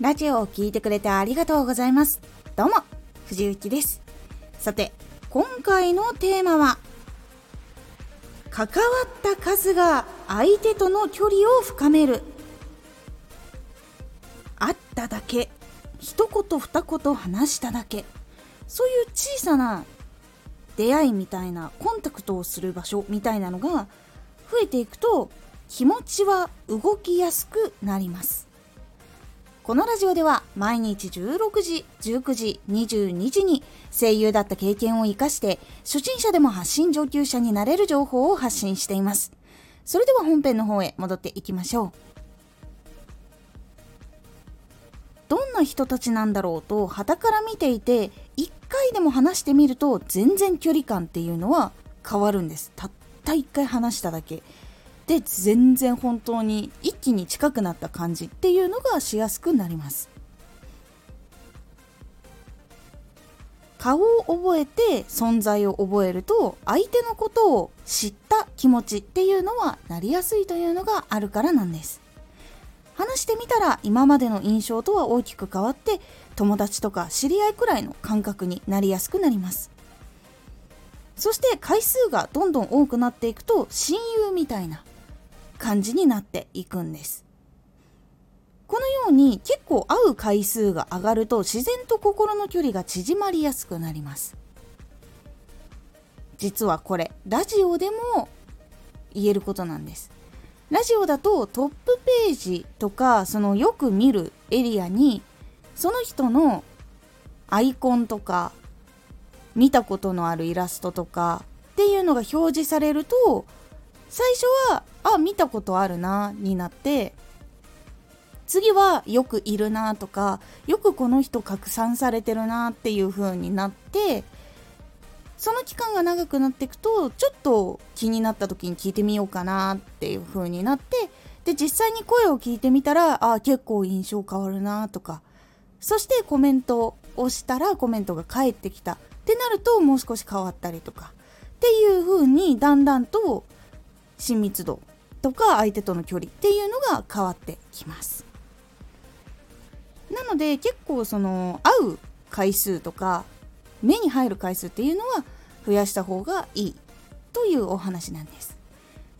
ラジオを聴いてくれてありがとうございます。どうも、藤幸です。さて、今回のテーマは、関わった数が相手との距離を深める。会っただけ、一言二言話しただけ、そういう小さな出会いみたいなコンタクトをする場所みたいなのが増えていくと気持ちは動きやすくなりますこのラジオでは毎日16時、19時、22時に声優だった経験を活かして初心者でも発信上級者になれる情報を発信しています。それでは本編の方へ戻っていきましょう。どんな人たちなんだろうと旗から見ていて1回でも話してみると全然距離感っていうのは変わるんです。たった1回話しただけ。で全然本当に一気に近くなった感じっていうのがしやすくなります。顔を覚えて存在を覚えると相手のことを知った気持ちっていうのはなりやすいというのがあるからなんです。話してみたら今までの印象とは大きく変わって友達とか知り合いくらいの感覚になりやすくなります。そして回数がどんどん多くなっていくと親友みたいな感じになっていくんです。このように結構会う回数が上がると自然と心の距離が縮まりやすくなります。実はこれラジオでも言えることなんです。ラジオだとトップページとかそのよく見るエリアにその人のアイコンとか見たことのあるイラストとかっていうのが表示されると最初はあ見たことあるなになって次はよくいるなとかよくこの人拡散されてるなっていう風になってその期間が長くなっていくとちょっと気になった時に聞いてみようかなっていう風になってで実際に声を聞いてみたらあ結構印象変わるなとかそしてコメントをしたらコメントが返ってきたってなるともう少し変わったりとかっていう風にだんだんと親密度とか相手との距離っていうのが変わってきます。なので結構その会う回数とか目に入る回数っていうのは増やした方がいいというお話なんです。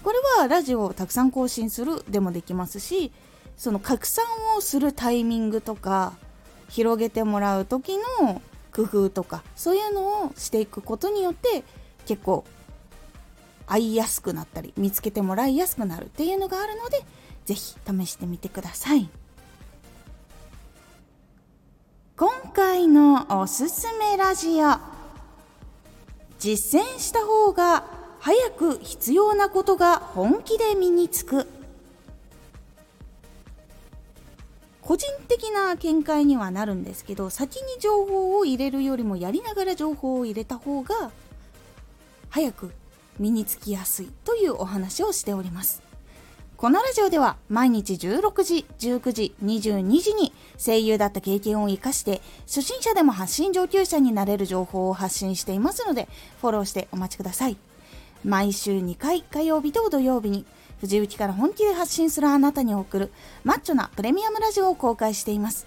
これはラジオをたくさん更新するでもできますしその拡散をするタイミングとか広げてもらう時の工夫とかそういうのをしていくことによって結構会いやすくなったり見つけてもらいやすくなるっていうのがあるので是非試してみてください。今回のおすすめラジオ。実践した方が早く必要なことが本気で身につく。個人的な見解にはなるんですけど先に情報を入れるよりもやりながら情報を入れた方が早く身につきやすいというお話をしております。このラジオでは毎日16時、19時、22時に声優だった経験を活かして初心者でも発信上級者になれる情報を発信していますのでフォローしてお待ちください。毎週2回火曜日と土曜日に藤雪から本気で発信するあなたに送るマッチョなプレミアムラジオを公開しています。